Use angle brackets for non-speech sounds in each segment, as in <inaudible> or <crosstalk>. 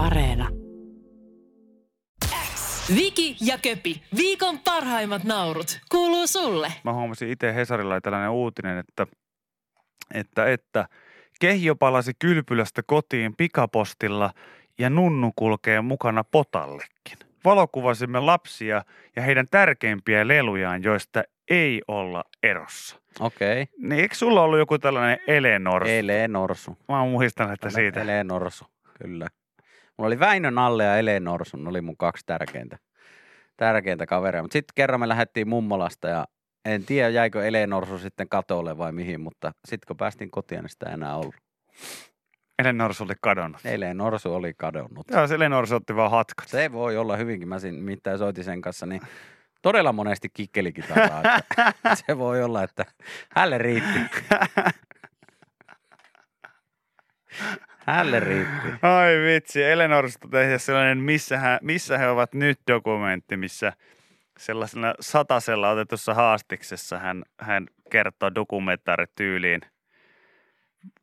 Areena. Viki ja Köpi, viikon parhaimmat naurut, kuuluu sulle. Mä huomasin itse Hesarilla tällainen uutinen, että, että, että Kehjo palasi kylpylästä kotiin pikapostilla ja nunnu kulkee mukana potallekin. Valokuvasimme lapsia ja heidän tärkeimpiä lelujaan, joista ei olla erossa. Okei. Niin eikö sulla ollut joku tällainen Eleanor? Elenorsu. Mä muistan, että siitä. Elenorsu, kyllä. Mulla oli Väinö Nalle ja Elenorsu, ne oli mun kaksi tärkeintä, tärkeintä kaveria. Mutta sitten kerran me lähdettiin mummolasta ja en tiedä jäikö Elenorsu sitten katolle vai mihin, mutta sitten kun päästiin kotiin, niin sitä ei enää ollut. Eleanor oli kadonnut. Elenorsu oli kadonnut. Joo, se Eleanor otti vaan hatkat. Se voi olla hyvinkin. Mä siinä mitään soitin sen kanssa, niin todella monesti kikkelikitaraa. <laughs> se voi olla, että hälle riitti. <laughs> Hälle riitti. Ai vitsi, Eleanorista tehdä sellainen, missä, hän, missä he ovat nyt dokumentti, missä sellaisella satasella otetussa haastiksessa hän, hän kertoo dokumentaarityyliin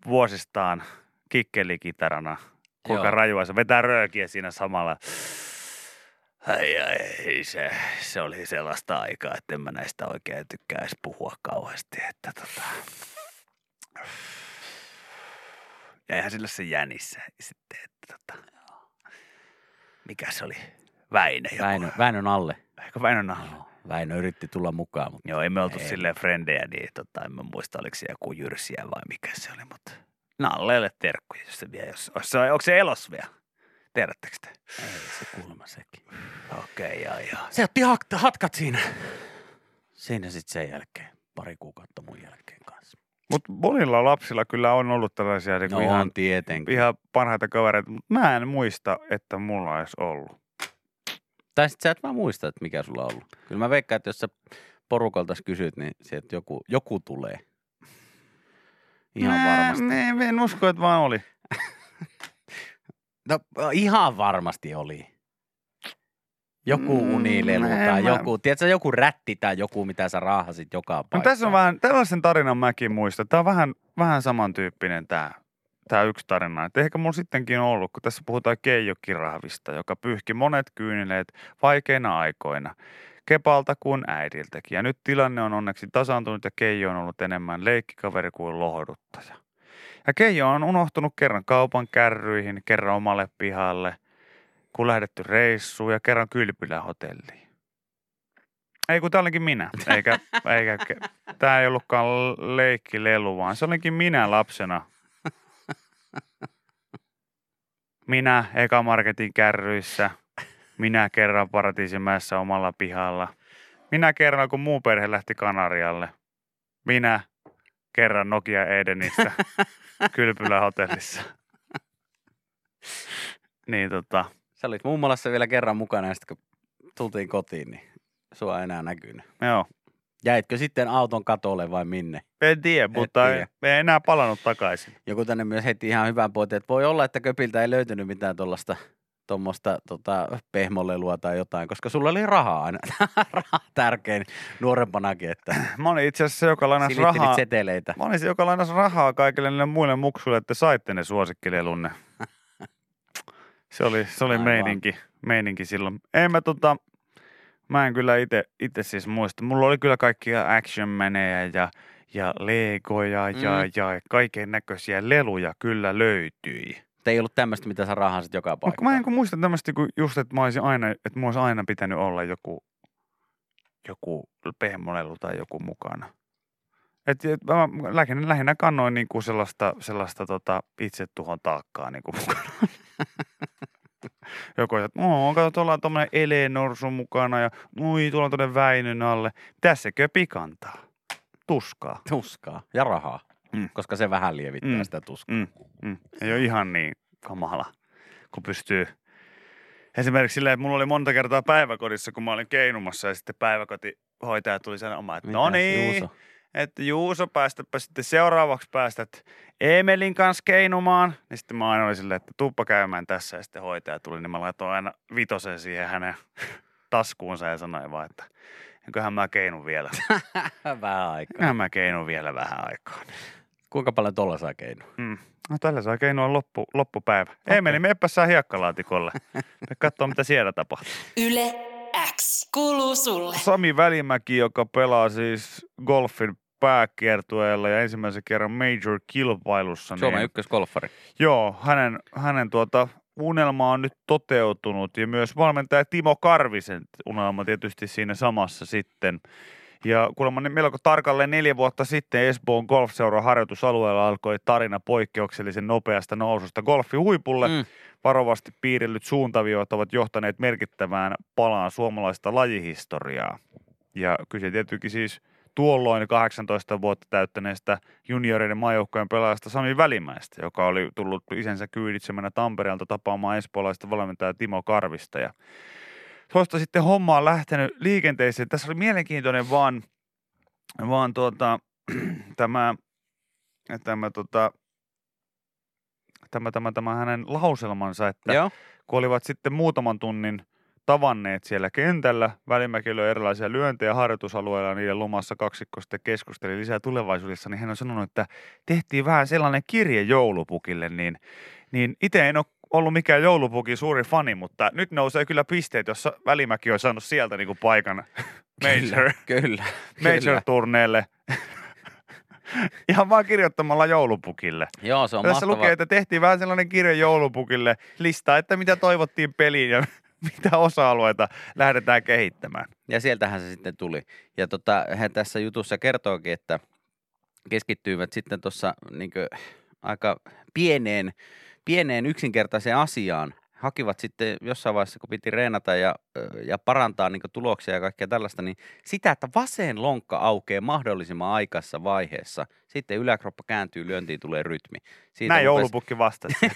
vuosistaan kikkelikitarana, kuinka Joo. rajua se vetää röökiä siinä samalla. Ai, ai, se, se oli sellaista aikaa, että en mä näistä oikein tykkää edes puhua kauheasti, että tota... Jäihän sille se jänissä sitten, että tota... Mikä se oli? Väinö joku. Väinö, Väinön alle. Eikö Väinö Nahla? Joo, Väinö yritti tulla mukaan, mutta Joo, emme oltu Ei. silleen frendejä, niin tota, en mä muista, oliko se joku Jyrsiä vai mikä se oli, mutta Nallelle terkkuja, jos se vielä, jos, jos se, onko se elos vielä? Tiedättekö te? ei se kuulemma sekin. Okei, okay, joo, joo. Se otti hatkat siinä. Siinä sitten sen jälkeen, pari kuukautta mun jälkeen kanssa. Mutta monilla lapsilla kyllä on ollut tällaisia niin No ihan, tietenkin. ihan parhaita kavereita, mutta mä en muista, että mulla olisi ollut. Tai sit sä et vaan muista, että mikä sulla on ollut. Kyllä mä veikkaan, että jos sä porukalta kysyt, niin sieltä joku, joku tulee. Ihan Mä- varmasti. En, en usko, että vaan oli. <laughs> No ihan varmasti oli. Joku Mm, unilelu tai mä- joku, tiedätkö, joku rätti tai joku, mitä sä raahasit joka No, paikkaan. tässä on vähän, tällaisen tarinan mäkin muistan. Tämä on vähän, vähän samantyyppinen tämä, tämä yksi tarina. Et ehkä mulla sittenkin on ollut, kun tässä puhutaan Keijo-kirahvista, joka pyyhki monet kyynileet vaikeina aikoina. Kepalta kuin äidiltäkin. Ja nyt tilanne on onneksi tasaantunut ja Keijo on ollut enemmän leikkikaveri kuin lohduttaja. Ja Keijo on unohtunut kerran kaupan kärryihin, kerran omalle pihalle, kun lähdetty reissuun ja kerran kylpylähotelliin. Ei kun tää olinkin minä, eikä, <laughs> eikä tämä ei ollutkaan leikkilelu, vaan se olinkin minä lapsena. Minä eka marketin kärryissä, minä kerran paratiisimäessä omalla pihalla, minä kerran kun muu perhe lähti Kanarialle, minä kerran Nokia Edenissä, <laughs> kylpylähotellissa. Niin tota, Sä olit mummolassa vielä kerran mukana ja sitten kun tultiin kotiin, niin sua ei enää näkynyt. joo. Jäitkö sitten auton katolle vai minne? En tiedä, mutta ei, tiedä. ei enää palannut takaisin. Joku tänne myös heti ihan hyvän pointin, että voi olla, että köpiltä ei löytynyt mitään tuollaista tuommoista tota, pehmolelua tai jotain, koska sulla oli rahaa aina. <laughs> raha tärkein nuorempanakin, että <clears throat> Mä olin itse asiassa se, joka silittelit rahaa. seteleitä. Mä olin se, joka lainasi rahaa kaikille niille muille muksuille, että saitte ne suosikkilelunne. Se oli, se oli Aivan. meininki, meininki silloin. En mä tota, mä en kyllä itse itse siis muista. Mulla oli kyllä kaikkia action manejä ja, ja legoja ja, Mm. ja kaiken näköisiä leluja kyllä löytyi. Mutta ei ollut tämmöistä, mitä sä rahasit joka Mutta paikkaan. mä en kun muista tämmöistä, kun just, että mä olisin aina, että mulla olisi aina pitänyt olla joku, joku pehmolelu tai joku mukana. Et, et mä lähinnä, lähinnä kannoin niinku sellaista, sellaista tota itse tuhon taakkaa niinku mukana. Joku, että no, kato, tuolla on tommonen Elenorsu mukana ja ui, tuolla on tuonne Väinön alle. Tässä köpi kantaa. Tuskaa. Tuskaa ja rahaa, Mm. koska se vähän lievittää Mm. sitä tuskaa. Mm, mm. Ei ole ihan niin kamala, kun pystyy. Esimerkiksi silleen, että mulla oli monta kertaa päiväkodissa, kun mä olin keinumassa ja sitten päiväkotihoitaja tuli sanomaan, että no niin? Että Juuso päästäpä sitten seuraavaksi päästät Emelin kanssa keinumaan. Niin sitten mä aina olin silleen, että tuppa käymään tässä ja sitten hoitaja tuli, niin mä laitoin aina vitosen siihen hänen taskuunsa ja sanoin vaan, että enköhän mä keinun vielä. <laughs> Vähän aikaa. Enköhän mä keinun vielä vähän aikaa. Kuinka paljon tuolla saa keinoa? Mm. No tällä saa keinoa loppu, loppupäivä. Okay. Ei meni, meppä saa hiekkalaatikolle. Me katsoo, mitä siellä tapahtuu. Yle Kuuluu sulle. Sami Välimäki, joka pelaa siis golfin pääkiertueella ja ensimmäisen kerran major-kilpailussa. Suomen niin, ykkösgolfari. Joo, hänen, hänen tuota, unelma on nyt toteutunut ja myös valmentaja Timo Karvisen unelma tietysti siinä samassa sitten. Ja kuulemma melko tarkalleen neljä vuotta sitten Espoon golfseuran harjoitusalueella alkoi tarina poikkeuksellisen nopeasta noususta golfihuipulle. Mm. Varovasti piirrillyt suuntaviot ovat johtaneet merkittävään palaan suomalaista lajihistoriaa. Ja kyse tietenkin siis tuolloin 18 vuotta täyttäneestä junioreiden maajoukkojen pelaajasta Sami Välimäestä, joka oli tullut isänsä kyyditsemänä Tampereelta tapaamaan espoolaista valmentajaa Timo Karvista. Ja tuosta sitten homma on lähtenyt liikenteeseen. Tässä oli mielenkiintoinen vaan, vaan tuota, <clears throat> tämä, tämä, tota, tämä, tämä, tämä hänen lauselmansa, että Joo. kun olivat sitten muutaman tunnin tavanneet siellä kentällä. Välimäki löi erilaisia lyöntejä harjoitusalueella ja niiden lomassa kaksikko sitten keskusteli lisää tulevaisuudessa, niin hän on sanonut, että tehtiin vähän sellainen kirje joulupukille, niin, niin itse en ole ollut mikään joulupukin suuri fani, mutta nyt nousee kyllä pisteet, jossa Välimäki on saanut sieltä niin kuin paikan <laughs> major, Kyllä, <laughs> kyllä. major-turneelle. <laughs> Ihan vaan kirjoittamalla joulupukille. Joo, se on Tässä mahtava. lukee, että tehtiin vähän sellainen kirja joulupukille, listaa, että mitä toivottiin peliin ja mitä osa-alueita lähdetään kehittämään. Ja sieltähän se sitten tuli. Ja tota, hän tässä jutussa kertookin, että keskittyivät sitten tuossa niin aika pieneen, pieneen yksinkertaiseen asiaan. Hakivat sitten jossain vaiheessa, kun piti reenata ja, ja parantaa niin tuloksia ja kaikkea tällaista, niin sitä, että vasen lonkka aukeaa mahdollisimman aikaisessa vaiheessa. Sitten yläkroppa kääntyy, lyöntiin tulee rytmi. Siitä Näin joulupukki vastasi. <laughs>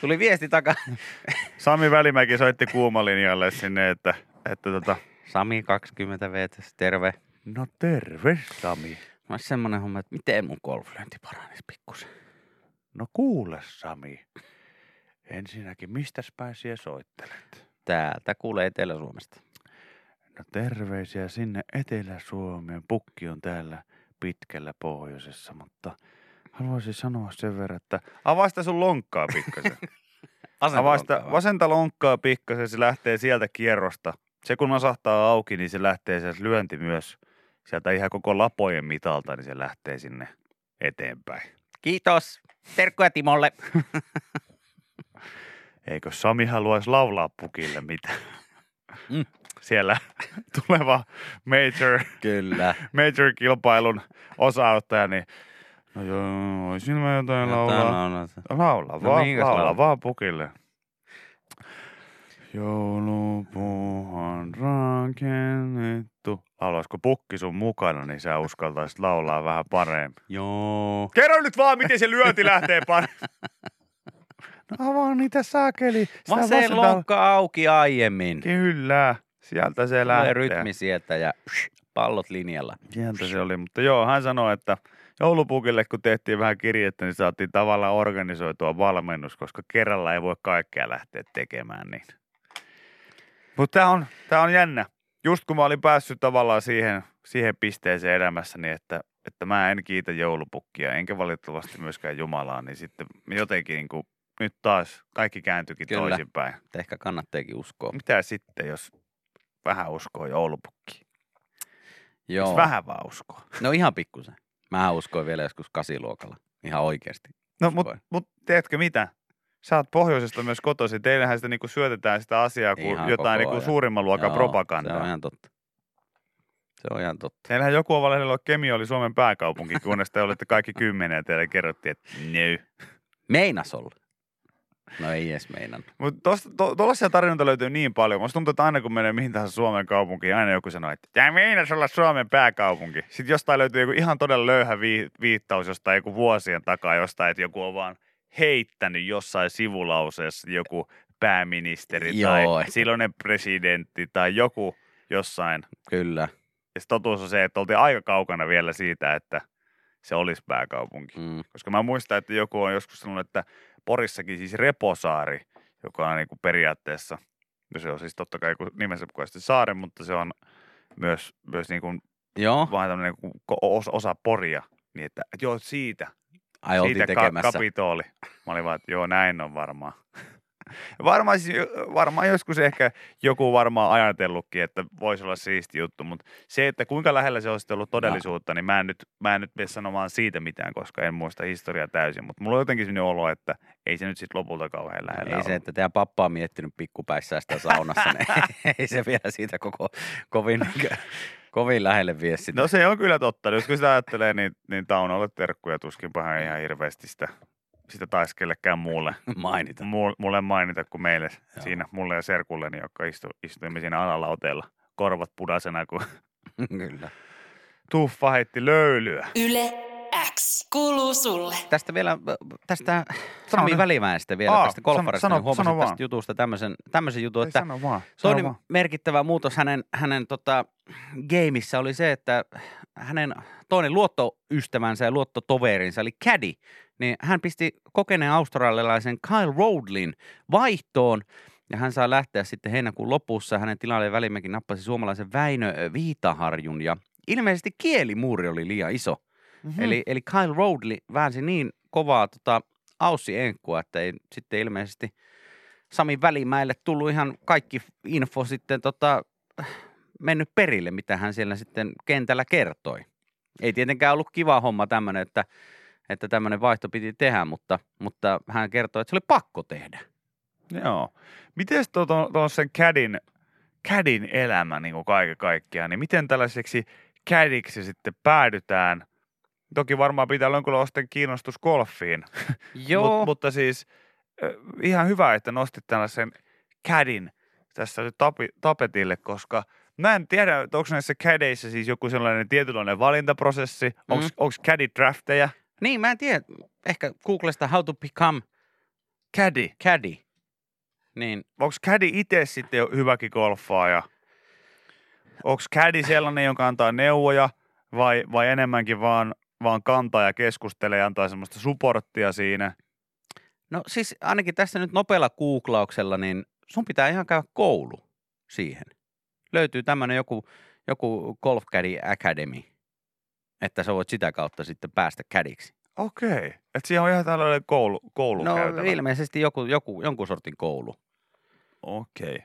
Tuli viesti takaa. <laughs> Sami Välimäki soitti kuumalinjalle sinne, että, että tota, Sami 20 v terve. no terve Sami. Mä semmonen homma, että miten mun golflyönti paranisi pikkusen. No kuule Sami. Ensinnäkin, mistä päin siellä soittelet? Täältä kuulee Etelä-Suomesta. No terveisiä sinne Etelä-Suomeen. Pukki on täällä pitkällä pohjoisessa, mutta haluaisin sanoa sen verran, että avaa sitä sun lonkkaa pikkasen. <laughs> Avaa sitä vasenta lonkkaa pikkasen, se lähtee sieltä kierrosta. Se kun nasahtaa auki, niin se lähtee se lyönti myös sieltä ihan koko lapojen mitalta, niin se lähtee sinne eteenpäin. Kiitos. Terkkuja Timolle. <laughs> Eikö Sami haluaisi laulaa pukille mitään? Mm. Siellä tuleva major, Kyllä. major-kilpailun osa-ottaja, niin no joo, voisin mä jotain laulaa. Laula No vaan, mihinkäs laula laulaa? vaan pukille. Joulupuuhan rakennettu. Laulaisiko pukki sun mukana, niin sä uskaltaisit laulaa vähän paremmin. Joo. Kerro nyt vaan, miten se lyönti lähtee paremmin. <laughs> No avaa niitä saakeli. Sitä Vasen vasenta- lonkka auki aiemmin. Kyllä, sieltä se Tulee lähtee. rytmi sieltä ja pallot linjalla. Sieltä se oli, mutta joo, hän sanoi, että joulupukille kun tehtiin vähän kirjettä, niin saatiin tavallaan organisoitua valmennus, koska kerralla ei voi kaikkea lähteä tekemään. Niin. Mutta tämä on, tää on jännä. Just kun mä olin päässyt tavallaan siihen, siihen pisteeseen elämässäni, että, että mä en kiitä joulupukkia, enkä valitettavasti myöskään Jumalaa, niin sitten jotenkin niin kuin, nyt taas kaikki kääntyikin Kyllä. toisinpäin. Ehkä kannattaakin uskoa. Mitä sitten, jos vähän uskoo joulupukkiin? Joo. Jos vähän vaan uskoo. No ihan pikkusen. Mä uskoin vielä joskus kasiluokalla. Ihan oikeasti. No, mutta mut, tiedätkö mitä? Sä oot pohjoisesta myös kotoisin. Teillähän sitä niinku syötetään sitä asiaa kuin Ihan jotain niinku suurimman luokan Joo, propagandaa. Se on ihan totta. Se on ihan totta. Teillähän joku on valehdellut, että Kemi oli Suomen pääkaupunki, kunnes te olitte kaikki kymmenen ja teille kerrottiin, että nö. Meinas olla. No ei edes meinannut. Mutta tuollaisia tarinoita löytyy niin paljon. Musta tuntuu, että aina kun menee mihin tahansa Suomen kaupunkiin, aina joku sanoo, että tämä meinas olla Suomen pääkaupunki. Sitten jostain löytyy joku ihan todella löyhä vi- viittaus jostain joku vuosien takaa jostain, että joku on vaan heittänyt jossain sivulauseessa joku pääministeri Joo, tai ehkä. silloinen presidentti tai joku jossain. Kyllä. Ja totuus on se, että oltiin aika kaukana vielä siitä, että se olisi pääkaupunki. Mm. Koska mä muistan, että joku on joskus sanonut, että Porissakin siis Reposaari, joka on niin kuin periaatteessa, no se on siis totta kai nimensä mukaisesti saari, mutta se on myös, myös niin kuin Joo. vaan tämmöinen niin kuin ko- osa, osa Poria. Niin että, että joo, siitä Ai oltiin Siitä ka- tekemässä. kapitooli. Mä olin vaan, että joo, näin on varmaan. <laughs> Varmaan, siis, varmaan joskus ehkä joku varmaan ajatellutkin, että voisi olla siisti juttu, mutta se, että kuinka lähellä se olisi ollut todellisuutta, niin mä en nyt, mä en nyt mene sanomaan siitä mitään, koska en muista historiaa täysin, mutta mulla on jotenkin sellainen olo, että ei se nyt sitten lopulta kauhean lähellä Ei se, ole. että teidän pappa on miettinyt pikkupäissään sitä saunassa, <laughs> niin ei se vielä siitä koko kovin, <laughs> kovin lähelle vie sitä. No se on kyllä totta. Jos kun sitä ajattelee, niin, niin Taunolle terkkuja tuskinpa hän ihan hirveästi sitä, sitä taisi kellekään muulle, <laughs> mainita. mu- mulle mainita kuin meille Joo. siinä, mulle ja serkulleni, jotka istu, istuimme siinä alalauteella korvat punaisena, kun <laughs> Kyllä. Tuffa heitti löylyä. Yle X kuuluu sulle. Tästä vielä, tästä Sami nyt. Välimäestä vielä, Aa, tästä golfarista, sano- niin huomasin sano tästä vaan. jutusta tämmöisen, tämmöisen jutun, Ei että sano vaan, sano toinen vaan. merkittävä muutos hänen, hänen tota, gameissa oli se, että hänen toinen luottoystävänsä ja luottotoverinsa, eli Caddy, niin hän pisti kokeneen australialaisen Kyle Roadlin vaihtoon, ja hän saa lähteä sitten heinäkuun lopussa. Hänen tilalleen Välimäki nappasi suomalaisen Väinö Viitaharjun, ja ilmeisesti kielimuuri oli liian iso. Mm-hmm. Eli, eli Kyle Roadley väänsi niin kovaa tota, Aussi-enkkua, että ei sitten ilmeisesti Sami Välimäelle tullut ihan kaikki info sitten tota, mennyt perille, mitä hän siellä sitten kentällä kertoi. Ei tietenkään ollut kiva homma tämmöinen, että, että tämmöinen vaihto piti tehdä, mutta, mutta hän kertoi, että se oli pakko tehdä. Joo. Miten tuon sen cadin, cadin elämä niin kuin kaiken kaikkiaan, niin miten tällaiseksi cadiksi sitten päädytään? Toki varmaan pitää sitten kiinnostus golfiin, <laughs> Joo, Mut, mutta siis ihan hyvä, että nostit tällaisen cadin tässä nyt tapi, tapetille, koska mä en tiedä, että onko näissä cadeissa siis joku sellainen tietynlainen valintaprosessi, onko Mm. caddy drafteja? niin mä en tiedä, ehkä Googlesta how to become Caddy. caddy, niin onko caddy itse sitten jo hyväkin golfaaja? Onko caddy sellainen, jonka antaa neuvoja vai, vai enemmänkin vaan, vaan kantaa ja keskustelee ja antaa semmoista supporttia siinä? No siis ainakin tässä nyt nopealla googlauksella, niin sun pitää ihan käydä koulu siihen. Löytyy tämmöinen joku, joku Golf Caddy Academy, että sä voit sitä kautta sitten päästä kädiksi. Okei. Että siihen on ihan tällainen koulu, No koulukäytävä. ilmeisesti joku, joku, jonkun sortin koulu. Okei.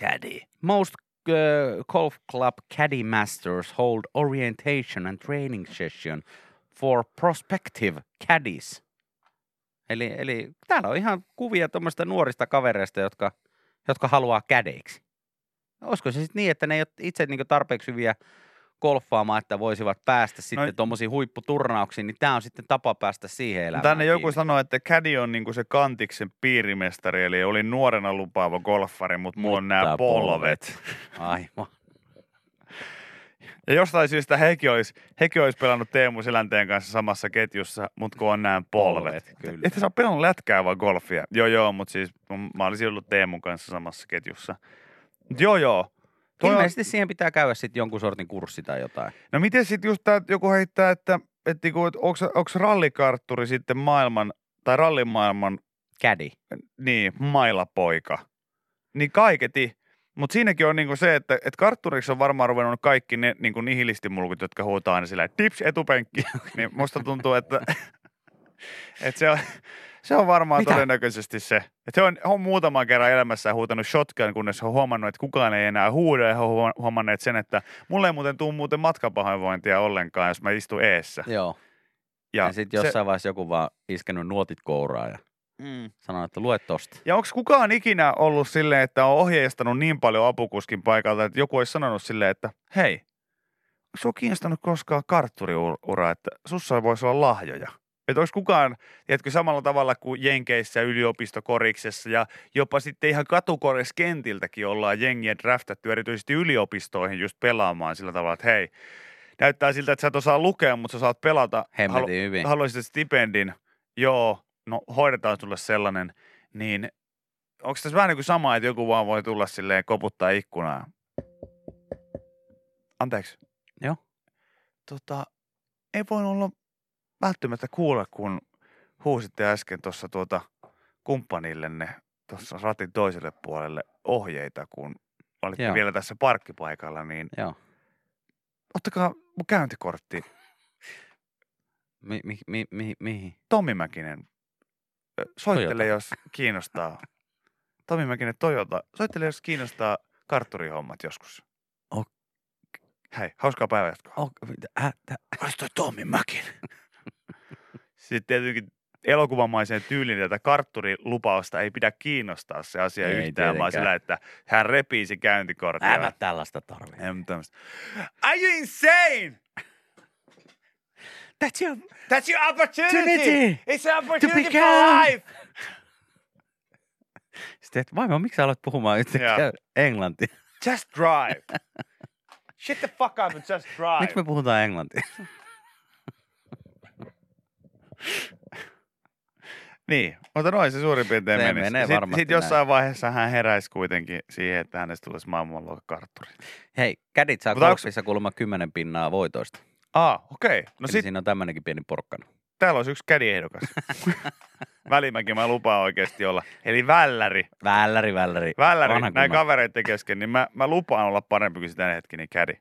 Caddy. Most uh, golf club caddy masters hold orientation and training session for prospective caddies. Eli, eli täällä on ihan kuvia tuommoista nuorista kavereista, jotka, jotka haluaa kädeiksi. Olisiko se sitten niin, että ne ei ole itse niin tarpeeksi hyviä golfaamaan, että voisivat päästä sitten No- tuommoisiin huipputurnauksiin, niin tämä on sitten tapa päästä siihen elämään. Tänne joku kiinni. sanoi, että caddy on niinku se kantiksen piirimestari, eli oli nuorena lupaava golfari, mutta mulla on nämä Mutta polvet. Aivan. Ja jostain syystä hekin olisi, hekin olisi pelannut Teemu Selänteen kanssa samassa ketjussa, mutta kun on nämä polvet. Polvet, kyllä. Että sä oot pelannut lätkää vai golfia? Joo, joo, mutta siis mä olisin ollut Teemun kanssa samassa ketjussa. Mut joo, joo. Toi on, Ilmeisesti siihen pitää käydä sitten jonkun sortin kurssi tai jotain. no miten sitten just tää, että joku heittää, että, että niinku, et onko rallikartturi sitten maailman, tai rallimaailman, Caddy. niin, mailapoika? Niin kaiketi. Mutta siinäkin on niinku se, että et kartturiksi on varmaan ruvennut kaikki ne niinku nihilistimulkut, jotka huutaa aina sillä tips etupenkki. <laughs> niin musta tuntuu, että, <laughs> että se, on, se on varmaan Mitä? Todennäköisesti se. Että se on, on muutaman kerran elämässään huutanut shotgun, kunnes on huomannut, että kukaan ei enää huuda ja he on huomanneet sen, että mulle ei muuten tuu muuten matkapahoinvointia ollenkaan, jos mä istun eessä. Joo. Ja, ja sitten se- jossain vaiheessa joku vaan iskenut nuotit kouraa ja Mm. sanonut, että lue tosta. Ja onko kukaan ikinä ollut silleen, että on ohjeistanut niin paljon apukuskin paikalta, että joku olisi sanonut silleen, että hei, onko sinua kiinnostanut koskaan kartturiura, että sussa voisi olla lahjoja? Että onko kukaan, tiedätkö, samalla tavalla kuin Jenkeissä yliopistokoriksessa ja jopa sitten ihan katukoriskentiltäkin ollaan jengiä draftattu erityisesti yliopistoihin just pelaamaan sillä tavalla, että hei, näyttää siltä, että sä et osaa lukea, mutta sä saat pelata. Hemmetin hyvin. haluaisit stipendin, joo, no hoidetaan sulle sellainen, niin onko tässä vähän niin kuin sama, että joku vaan voi tulla silleen koputtaa ikkunaa? Anteeksi. Joo. Tota, ei voi olla välttämättä kuulla, kun huusitte äsken tuossa tuota kumppanillenne tuossa ratin toiselle puolelle ohjeita, kun olitte Joo. vielä tässä parkkipaikalla, niin Joo. ottakaa mun käyntikortti. Mi, mi, mi, mi, mihin? Tommi Mäkinen, soittele Toyota. jos kiinnostaa. Tommi Mäkinen Toyota, soittele jos kiinnostaa kartturihommat joskus. Ok. Hei, hauskaa päivänjatkoa. Oh, äh, tä, Olis toi Tommi Mäkinen. <laughs> Sitten tietenkin elokuvamaiseen tyyliin tätä kartturilupausta ei pidä kiinnostaa se asia Ei yhtään, vaan tietenkään. sillä, että hän repii se käyntikortti. älä tällaista tarvi. Ei mitään tämmöistä. Are you insane? That's your... That's your opportunity. Opportunity It's an to opportunity for life. Sitten, että vaimo, miksi sä aloit puhumaan yhtäkkiä englantia? Just drive. Shut the fuck up and just drive. Miksi me puhutaan englantia? <laughs> Niin, mutta noin se suurin piirtein Se menisi. menee Sitten varmasti sit jossain vaiheessa hän heräisi kuitenkin siihen, että hänestä tulisi maailmanluokan kartturi. Hei, kädit saa Mutta onks- golfissa kuulemma 10 pinnaa voitoista. Ah, okei. Okay. No sit siinä on tämmöinenkin pieni porkkana. täällä olisi yksi kädiehdokas. <laughs> Välimäki mä lupaan oikeasti olla. Eli välläri. Välläri, välläri. Välläri Vanha näin kavereiden kesken, niin mä, mä lupaan olla parempi kuin sitä hetkinen kädi.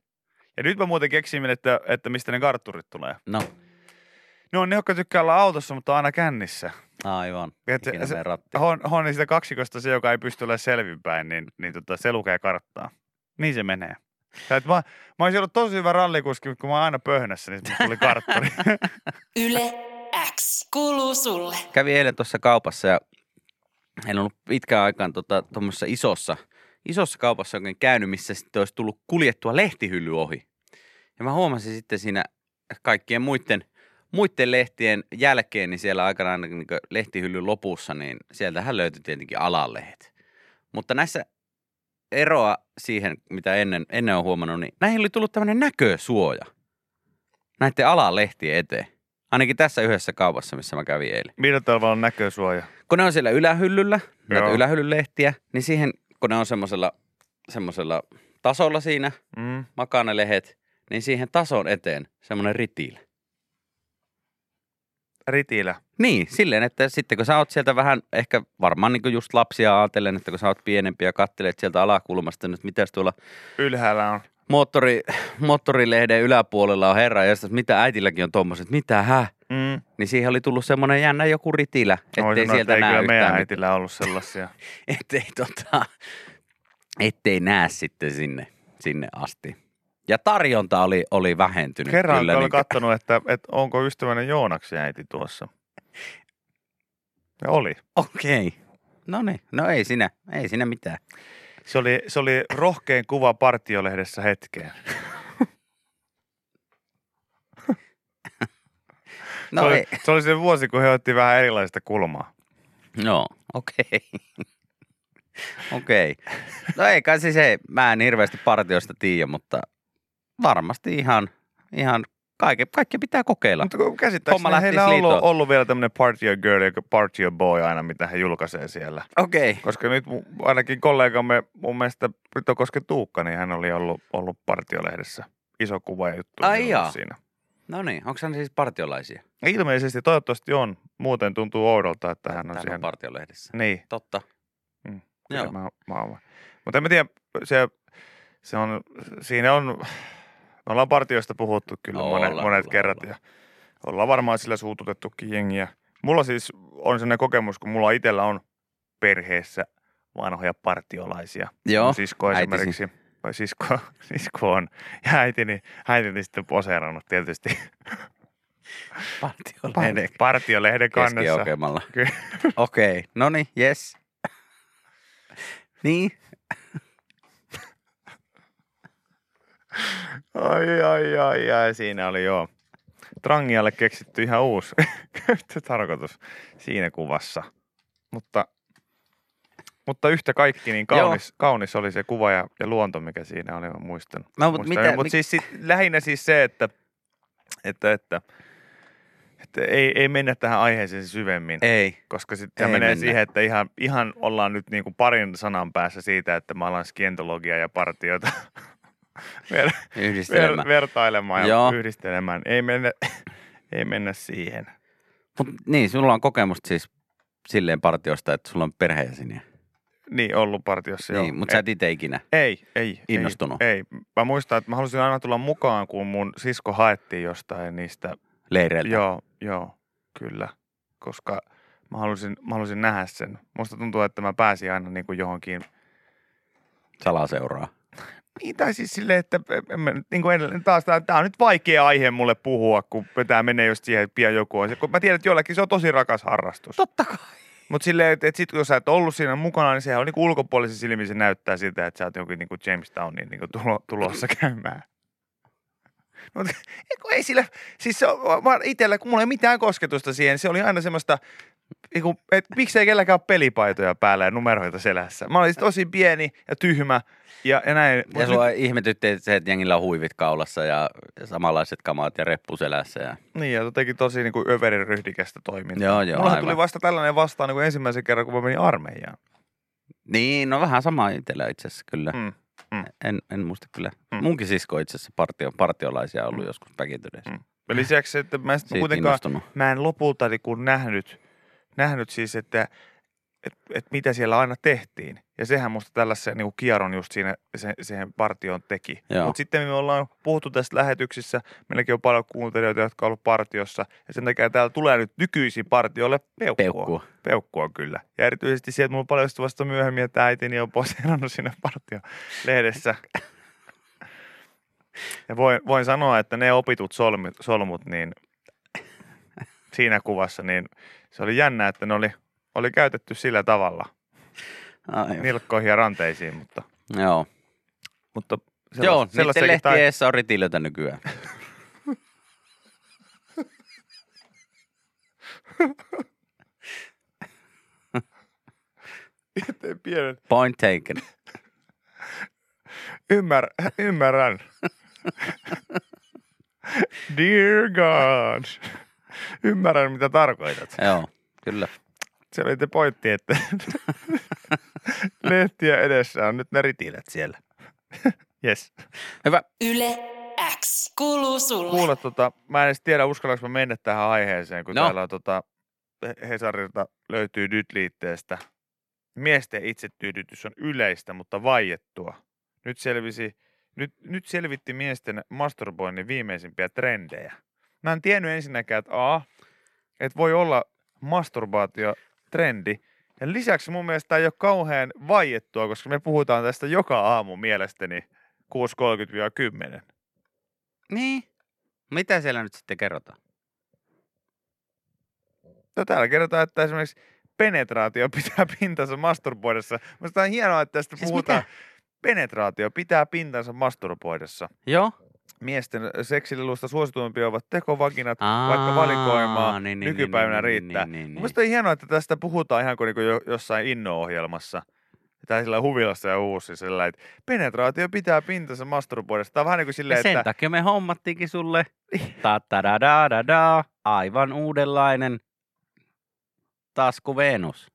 Ja nyt mä muuten keksin, että, että mistä ne kartturit tulee. No, Ne on ne, jotka tykkää olla autossa, mutta aina kännissä. aivan. Et se- Ikinä se- mene ratti. Hon, Honni sitä kaksikosta se, joka ei pysty olemaan selvinpäin, niin, niin tota, se lukee karttaa. Niin se menee. Et, mä, mä olisin ollut tosi hyvä rallikuski, mutta kun mä oon aina pöhnässä, niin tuli kartturi. <laughs> Yle X kuuluu sulle. Kävin eilen tuossa kaupassa ja en ollut pitkään aikaan tota, tuommoisessa isossa, isossa kaupassa oikein käynyt, missä sitten olisi tullut kuljettua lehtihylly ohi. Ja mä huomasin sitten siinä kaikkien muiden, muiden lehtien jälkeen, niin siellä aikanaan niin lehtihyllyn lopussa, niin sieltähän löytyi tietenkin alalehdet. Mutta näissä eroa siihen, mitä ennen, ennen on huomannut, niin näihin oli tullut tämmöinen näkösuoja näiden alalehtien eteen. Ainakin tässä yhdessä kaupassa, missä mä kävin eilen Millä tavalla on näkösuoja? kun ne on siellä ylähyllyllä, näitä Joo. ylähyllyn lehtiä, niin siihen, kun ne on semmoisella, semmoisella tasolla siinä, Mm. makaa ne lehet, niin siihen tason eteen semmoinen ritilä. Ritilä. Niin, silleen, että sitten kun sä oot sieltä vähän, ehkä varmaan niin just lapsia ajatellen, että kun sä oot pienempi ja kattelet sieltä alakulmasta, nyt mitäs tuolla Ylhäällä on. moottori, moottorilehden yläpuolella on herra, ja sitten mitä äitilläkin on tommoset, mitä hä? Mm. Niin siihen oli tullut semmoinen jännä joku ritilä, ettei Voin sanoa, sieltä että ei näe kyllä meidän äitillä ollut sellaisia. <laughs> ettei, tota, ettei näe sitten sinne, sinne asti. Ja tarjonta oli, oli vähentynyt. Kerran kyllä, olen niin, katsonut, että, että onko ystäväni Joonaksen äiti tuossa. Ja oli. Okei. No niin, no ei siinä, ei siinä mitään. Se oli, se oli rohkein kuva partiolehdessä hetkeen. <laughs> No se, oli, ei. se oli se vuosi, kun he otti vähän erilaista kulmaa. No, okei. <laughs> okei. No ei kai siis ei, mä en hirveästi partioista tiedä, mutta varmasti ihan, ihan kaikki, kaikki pitää kokeilla. Mutta kun käsittääkseni heillä on ollut, ollut vielä tämmöinen party your girl ja party your boy aina, mitä he julkaisee siellä. Okei. Koska nyt ainakin kollegamme, mun mielestä Pritokosken Tuukka, niin hän oli ollut, ollut partiolehdessä. Iso kuva ja juttu Ai jaa. siinä. No niin, onko hän siis partiolaisia? Ilmeisesti, toivottavasti on. Muuten tuntuu oudolta, että hän on Hän siihen. on partiolehdessä. Niin. Totta. Mm, Joo. Mä, mä. Mutta en mä tiedä, se, se on, siinä on, me ollaan partioista puhuttu kyllä No, monet, ollaan, monet ollaan, kerrat ollaan. ja ollaan varmaan sillä suututettukin jengiä. Mulla siis on sellainen kokemus, kun mulla itsellä on perheessä vanhoja partiolaisia. Joo, Mun sisko äitisi. esimerkiksi, vai sisko, <laughs> sisko on, ja äitini, äitini sitten poseerannut tietysti <laughs> Partiolehden <laughs> partiolehden kannessa. Okei, okay. no niin, yes. niin, Ai, ai, ai, ai, siinä oli joo. Trangialle keksitty ihan uusi <laughs> tarkoitus siinä kuvassa. Mutta, mutta yhtä kaikki niin kaunis, kaunis oli se kuva ja, ja luonto, mikä siinä oli, mä muistan. No, mut muistan. mitä- mut mik- siis sit, lähinnä siis se, että, että, että, että ei, ei mennä tähän aiheeseen syvemmin. ei. Koska sitten menee mennä. siihen, että ihan, ihan ollaan nyt niin kuin parin sanan päässä siitä, että mä alan skientologia ja partiota <laughs> ver, ver, vertailemaan ja Joo. yhdistelemään. Ei mennä, <laughs> ei mennä siihen. Mut niin, sulla on kokemusta siis silleen partiosta, että sulla on perheenjäseniä. Niin, ollut partiossa. Niin, mutta sä et itse ikinä. ei, ei, innostunut. Ei, ei. Mä muistan, että mä halusin aina tulla mukaan, kun mun sisko haettiin jostain niistä. Leireiltä. Joo, Joo, kyllä. Koska mä halusin, mä halusin nähdä sen. Musta tuntuu, että mä pääsin aina niin kuin johonkin Salaseuraa. Niin, tai siis silleen, että en mä niin kuin edelleen, taas tämä on nyt vaikea aihe mulle puhua, kun tämä menee just siihen, että pian joku on. Kun mä tiedän, että jollakin se on tosi rakas harrastus. Totta kai. Mutta silleen, että, että sit kun sä et ollut siinä mukana, niin sehän on niin ulkopuolisen silmin se näyttää siltä, että sä oot joku niin kuin James Downin niin kuin tulo, tulossa <laughs> käymään. Mutta ei sillä, siis se on, itsellä, kun mulla ei mitään kosketusta siihen, se oli aina semmoista, niin kuin, että miksei kelläkään ole pelipaitoja päällä ja numeroita selässä. Mä olin tosi pieni ja tyhmä ja, ja näin. Ja sua ihmetytti että se, että jengillä on huivit kaulassa ja ja samanlaiset kamat ja reppu selässä. Ja... Niin, ja jotenkin tosi niin kuin överin ryhdikästä toimintaa. Joo, joo, Mulla tuli vasta tällainen vastaan niin kuin ensimmäisen kerran, kun mä menin armeijaan. Niin, no vähän sama itsellä itse asiassa kyllä. Mm. En, en muista kyllä. Mm. Munkin sisko itse asiassa partio, partiolaisia ollut joskus päkityneissä. Mm. Ja lisäksi, että mä en sit Siitä kuitenkaan, innostunut. mä en lopulta niin kuin nähnyt, nähnyt siis, että et, et mitä siellä aina tehtiin. Ja sehän musta tällaisen niin kierron just siinä se, siihen partioon teki. Mutta sitten me ollaan puhuttu tästä lähetyksissä. Meilläkin on paljon kuuntelijoita, jotka on ollut partiossa. Ja sen takia täällä tulee nyt nykyisin partiolle peukkua. Peukkua. Peukkua kyllä. Ja erityisesti sieltä mulla paljastui vasta myöhemmin, että äitini on poseerannut siinä partio-lehdessä. <laughs> Ja voin, voin sanoa, että ne opitut solmut, solmut, niin siinä kuvassa, niin se oli jännä, että ne oli, oli käytetty sillä tavalla Aivan. nilkkoihin ja ranteisiin, mutta, Joo. mutta sellas- Joo, niiden lehtien tai- on ritilöitä nykyään. Pienet. Point taken. Ymmär, ymmärrän. Dear God. <laughs> Ymmärrän, mitä tarkoitat. Joo, kyllä. Se oli te pointti, että <laughs> lehtiä edessä on nyt ne ritilät siellä. <laughs> Yes. Hyvä. Yle X kuuluu sulle. Kuule, tota, mä en edes tiedä, uskallanko mä mennä tähän aiheeseen, kun No. täällä on tota, Hesarilta löytyy nyt liitteestä. Miesten itsetyydytys on yleistä, mutta vaiettua. Nyt, selvisi, nyt, nyt selvitti miesten masturboinnin viimeisimpiä trendejä. Mä en tiennyt ensinnäkään, että A, että voi olla masturbaatio trendi. Ja lisäksi mun mielestä tää ei ole kauhean vaiettua, koska me puhutaan tästä joka aamu mielestäni 6.30-10. Niin. Mitä siellä nyt sitten kerrotaan? No täällä kerrotaan, että esimerkiksi penetraatio <laughs> pitää pintansa masturboidessa. Minusta on hienoa, että tästä Siis puhutaan. mitä? Penetraatio pitää pintansa masturboidessa. Joo. Miesten seksilelusta suosituimpia ovat tekovaginat, Aa, vaikka valikoimaa niin, niin, nykypäivänä niin, niin, riittää. Niin, niin, niin. Mielestäni on hienoa, että tästä puhutaan ihan kuin, niin kuin jo, jossain inno-ohjelmassa. Tai sillä huvilassa ja uusi sillä, että penetraatio pitää pintansa masturboidessa. Tämä on vähän niin kuin silleen, Ja sen että takia me hommattiinkin sulle ta da da da da aivan uudenlainen tasku Venus,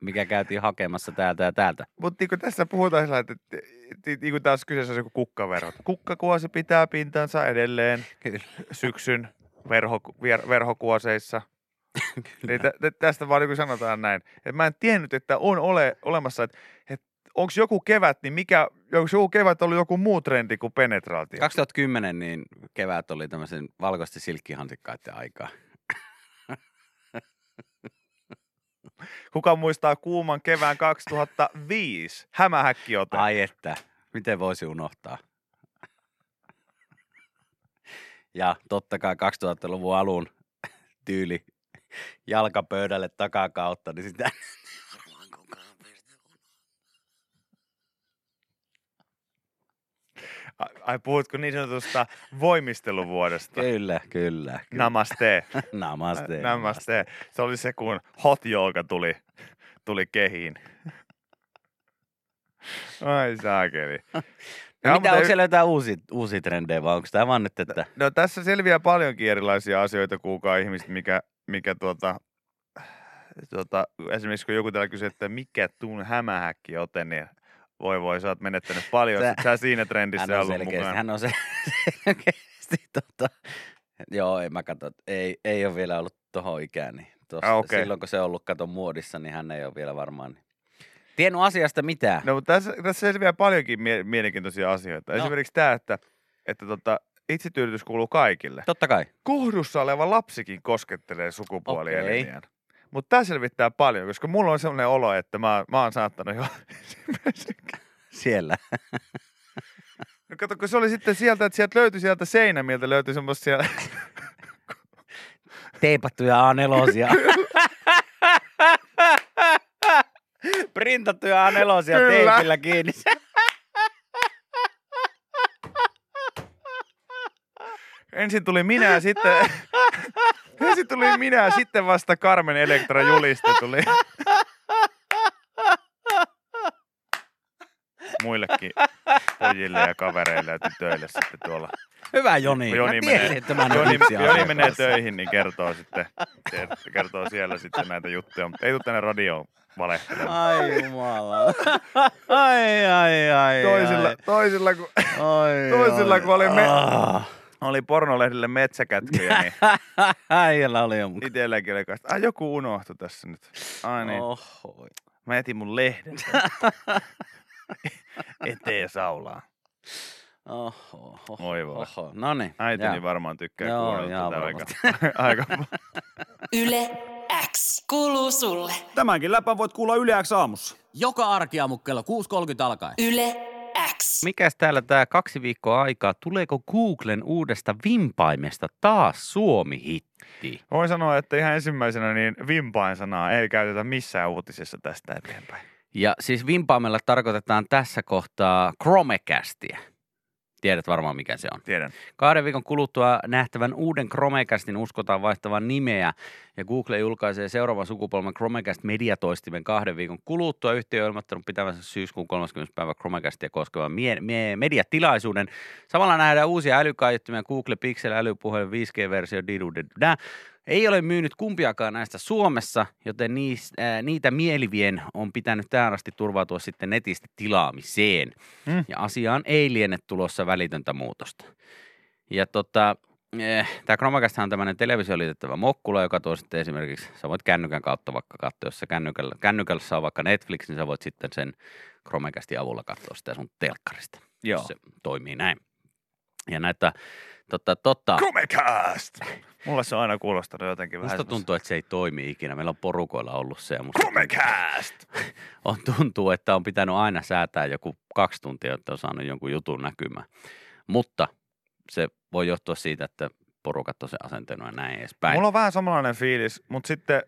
mikä käytiin hakemassa täältä ja täältä. Mutta niin tässä puhutaan sillä, että, että, että niin kuin taas kyseessä on joku kukkaverho. Kukkakuosi pitää pintansa edelleen Kyllä. syksyn verho, vier, verhokuoseissa. Niin tä, tä, tästä vaan niin sanotaan näin. Et mä en tiennyt, että on ole, olemassa, että, että onko joku kevät, niin mikä, onko joku kevät ollut joku muu trendi kuin penetraatio? 2010 niin kevät oli tämmöisen valkoisten silkkihansikkaiden aikaa. Kuka muistaa kuuman kevään 2005? Hämähäkkiote. Ai että, miten voisi unohtaa? Ja totta kai 2000-luvun alun tyyli jalkapöydälle takakautta, niin sitä varmaan kukaan pysty Ai, puhutko niin sanotusta voimisteluvuodesta? Kyllä, kyllä. kyllä. Namaste. <laughs> Namaste. Namaste. Se oli se, kun hot yoga tuli, tuli kehiin. Ai saakeli. No mitä, onko siellä jotain uusia, uusia trendejä vai onko tämä vaan nyt, että No tässä selviää paljonkin erilaisia asioita, kuulkaa ihmiset, mikä, mikä tuota, tuota, esimerkiksi kun joku täällä kysyy, että mikä tuun hämähäkki ote, niin voi voi, sä oot menettänyt paljon, Sä- sä, siinä hän trendissä on ollut selkeästi, mukana. hän on se, <laughs> selkeästi tota, joo, ei mä katso, ei, ei ole vielä ollut tohon ikään, niin tossa, Ah, okei. silloin kun se on ollut katon muodissa, niin hän ei ole vielä varmaan niin. tiennyt asiasta mitään. No mutta tässä, tässä selviää paljonkin mie- mielenkiintoisia asioita. No. Esimerkiksi tämä, että, että tota, itsetyydytys kuuluu kaikille. Totta kai. Kohdussa oleva lapsikin koskettelee sukupuolielimiään. Mutta tämä selvittää paljon, koska mulla on sellainen olo, että mä, mä oon saattanut jo... <laughs> Siellä. <laughs> no kato, kun se oli sitten sieltä, että sieltä löytyi sieltä seinämiltä, löytyi semmoisia... <laughs> Teipattuja A4. Printattuja A4 Kyllä. teipillä kiinni. Ensin tuli minä ja sitten... Ensin tuli minä ja sitten vasta Carmen Electra juliste tuli. Muillekin pojille ja kavereille ja tytöille sitten tuolla. Hyvä Joni. Kun Joni Mä tiesin, menee- että mä Joni, Joni menee töihin, niin kertoo sitten, kertoo siellä sitten näitä juttuja, mutta ei tule tänne radioon valehtelemaan. Ai jumala. Ai, ai, ai. Toisilla, ai. toisilla kun Ai, toisilla, kun oli me- Ah. Oli pornolehdille metsäkätkyjä, niin <laughs> Äijällä oli jo mukaan. itselläkin oli kanssa, ai joku unohtui tässä nyt. Ai niin, Oho. mä etin mun lehden <laughs> eteen saulaan. Oho. oho, Oi voi. Oho. No niin. Äitini varmaan tykkää Joo, kuunnella ihan tätä aika, varmasti. aika <laughs> Yle X kuuluu sulle. Tämänkin läpän voit kuulla Yle X aamussa. Joka arkiaamu kello 6.30 alkaen. Yle X. Mikäs täällä tää kaksi viikkoa aikaa? Tuleeko Googlen uudesta vimpaimesta taas Suomi-hitti? Voin sanoa, että ihan ensimmäisenä niin vimpain sanaa ei käytetä missään uutisessa tästä eteenpäin. Ja siis vimpaimella tarkoitetaan tässä kohtaa Chromecastia. Tiedät varmaan mikä se on. Tiedän. Kahden viikon kuluttua nähtävän uuden Chromecastin uskotaan vaihtavan nimeä ja Google julkaisee seuraavan sukupolven Chromecast mediatoistimen kahden viikon kuluttua. Yhtiö on ilmoittanut pitävänsä syyskuun 30. päivä Chromecastia koskevan mie- mie- mediatilaisuuden. Samalla nähdään uusia älykaiuttimia Google Pixel älypuhelin 5G-versio didu didu ei ole myynyt kumpiakaan näistä Suomessa, joten niis, ää, niitä mielivien on pitänyt tähän asti turvautua sitten netistä tilaamiseen. Mm. Ja asiaan ei liene tulossa välitöntä muutosta. Ja tota, eh, tämä Chromecast on tämmöinen televisio liitettävä mokkula, joka tuo sitten esimerkiksi, sä voit kännykän kautta vaikka katsoa, jos sä kännykällä, kännykällä saa vaikka Netflix, niin sä voit sitten sen Chromecastin avulla katsoa sitä sun telkkarista, Joo. jos se toimii näin. Ja näitä, tota, tota, Chromecast! Mulle se on aina kuulostanut jotenkin vähän Musta tuntuu, että se ei toimi ikinä. Meillä on porukoilla ollut se. Ja musta Chromecast! <laughs> on tuntuu, että on pitänyt aina säätää joku kaksi tuntia, että on saanut jonkun jutun näkymään. Mutta se voi johtua siitä, että porukat on se asentanut ja näin edespäin. Mulla on vähän samanlainen fiilis, mutta sitten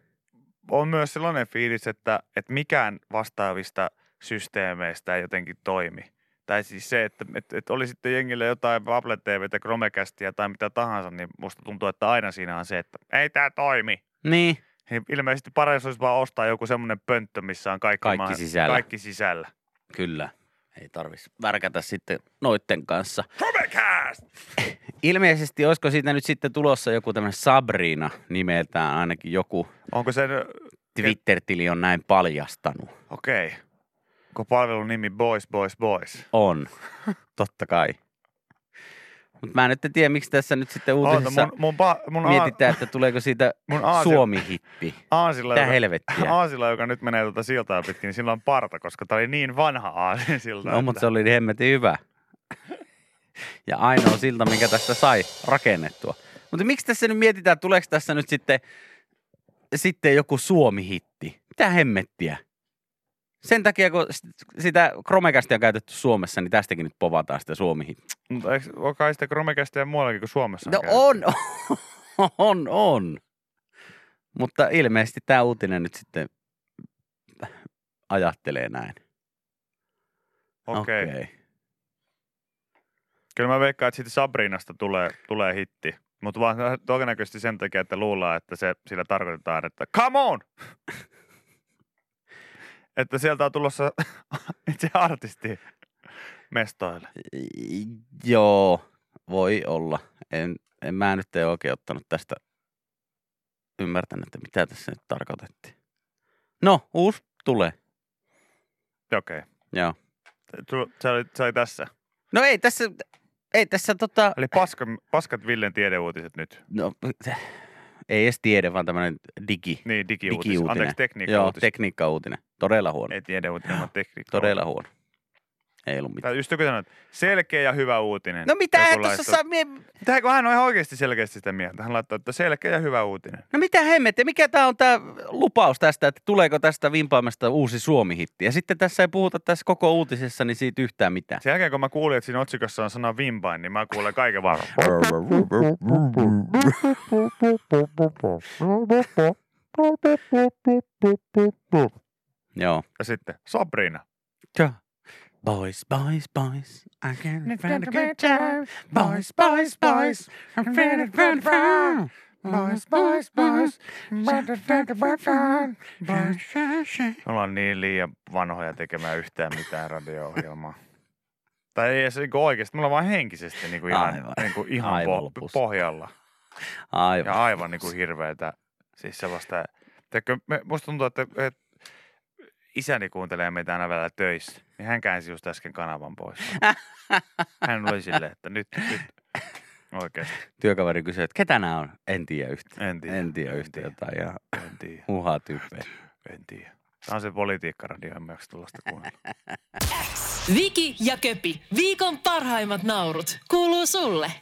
on myös sellainen fiilis, että, että mikään vastaavista systeemeistä ei jotenkin toimi. Tai siis se, että, että, että oli sitten jengille jotain Apple TVtä, Chromecastia tai mitä tahansa, niin musta tuntuu, että aina siinä on se, että ei tämä toimi. Niin, Niin ilmeisesti paras olisi vaan ostaa joku semmoinen pönttö, missä on kaikki, Kaikki sisällä. kaikki sisällä. kyllä. Ei tarvitsisi värkätä sitten noitten kanssa. Chromecast! <laughs> Ilmeisesti olisiko siitä nyt sitten tulossa joku tämmöinen Sabrina nimeltään, ainakin joku Onko se, Twitter-tili on näin paljastanut. okei, okay. Onko palvelun nimi Boys, Boys, Boys? On, totta kai. Mutta mä en nyt tiedä, miksi tässä nyt sitten Oota, uutisessa mun, mun, pa- mun, mietitään, että tuleeko siitä <laughs> mun Aasia- Suomi-hitti. Aasilla, Mitä joka, helvettiä? <laughs> Aasilla, joka nyt menee tuota siltaa pitkin, niin sillä on parta, koska tää oli niin vanha Aasin silta. No, mutta se oli hemmetin hyvä. Ja ainoa silta, minkä tästä sai rakennettua. Mutta miksi tässä nyt mietitään, että tuleeko tässä nyt sitten, sitten joku Suomi-hitti? Mitä hemmettiä? Sen takia, kun sitä Chromecastia on käytetty Suomessa, niin tästäkin nyt povataan sitä Suomi-hitti. Mutta eikö ole kai sitä Chromecastia muuallakin kuin Suomessa? No käytetty? on, on, on. Mutta ilmeisesti tämä uutinen nyt sitten ajattelee näin. Okei. Okei. Kyllä mä veikkaan, että siitä Sabrinasta tulee, tulee hitti. Mutta vaan todennäköisesti sen takia, että luullaan, että se, sillä tarkoitetaan, että come on! Että sieltä on tulossa <laughs> itse artisti mestoille. Joo, voi olla. En, en mä nyt ei oikein ottanut tästä ymmärtänyt, että mitä tässä nyt tarkoitettiin. No, uusi tulee. Okei. Joo. Okay. Se oli, se oli tässä. No ei tässä, ei tässä tota, Eli paska, paskat Villen tiedeuutiset nyt. no, ei edes tiede, vaan tämmöinen digi. Niin, digiuutiset. Digiuutinen. Anteeksi, tekniikka Joo, tekniikka-uutinen. Todella huono. Ei tiedeuutinen, vaan tekniikka Todella huono. Ei ollut mitään. Tai just joku sanoi, että selkeä ja hyvä uutinen. No mitä hän tuossa saa... Mie... Mitä kun hän on ihan oikeasti selkeästi sitä mieltä. Hän laittoi, että selkeä ja hyvä uutinen. No mitä hemmettiä, mikä tämä on tämä lupaus tästä, että tuleeko tästä vimpaamasta uusi Suomi-hitti? Ja sitten tässä ei puhuta tässä koko uutisessa niin siitä yhtään mitään. Sen jälkeen kun mä kuulin, että siinä otsikossa on sana vimpain, niin mä kuulen kaiken vaan. <laughs> Joo. Ja sitten Sabrina. Ja. Boys, boys, boys, I can find a good time. Boys, boys, boys, I find a good time. Boys, boys, boys, Me ollaan niin liian vanhoja tekemään yhtään mitään radio-ohjelmaa. Tai ei edes niinku oikeasti, me ollaan vaan henkisesti niinku ihan, Aivan. niinku ihan Aivan po- pohjalla. Aivan. Ja aivan niinku hirveetä. Siis sellaista, teikö, me, musta tuntuu, että, että isäni kuuntelee meitä aina välillä töissä. Niin hän käänsi just äsken kanavan pois. <laughs> Hän oli silleen, että nyt, nyt oikeasti. Työkaveri kysyi, että ketä nämä on? En tiedä yhtään. En tiedä. En tiedä yhtään jotain ihan En tiedä. huhaa tyyppejä. En tiedä. Tämä on se politiikkaradio, en jaksa tuollaista kuunnella. Viki ja Köpi, viikon parhaimmat naurut, kuuluu sulle.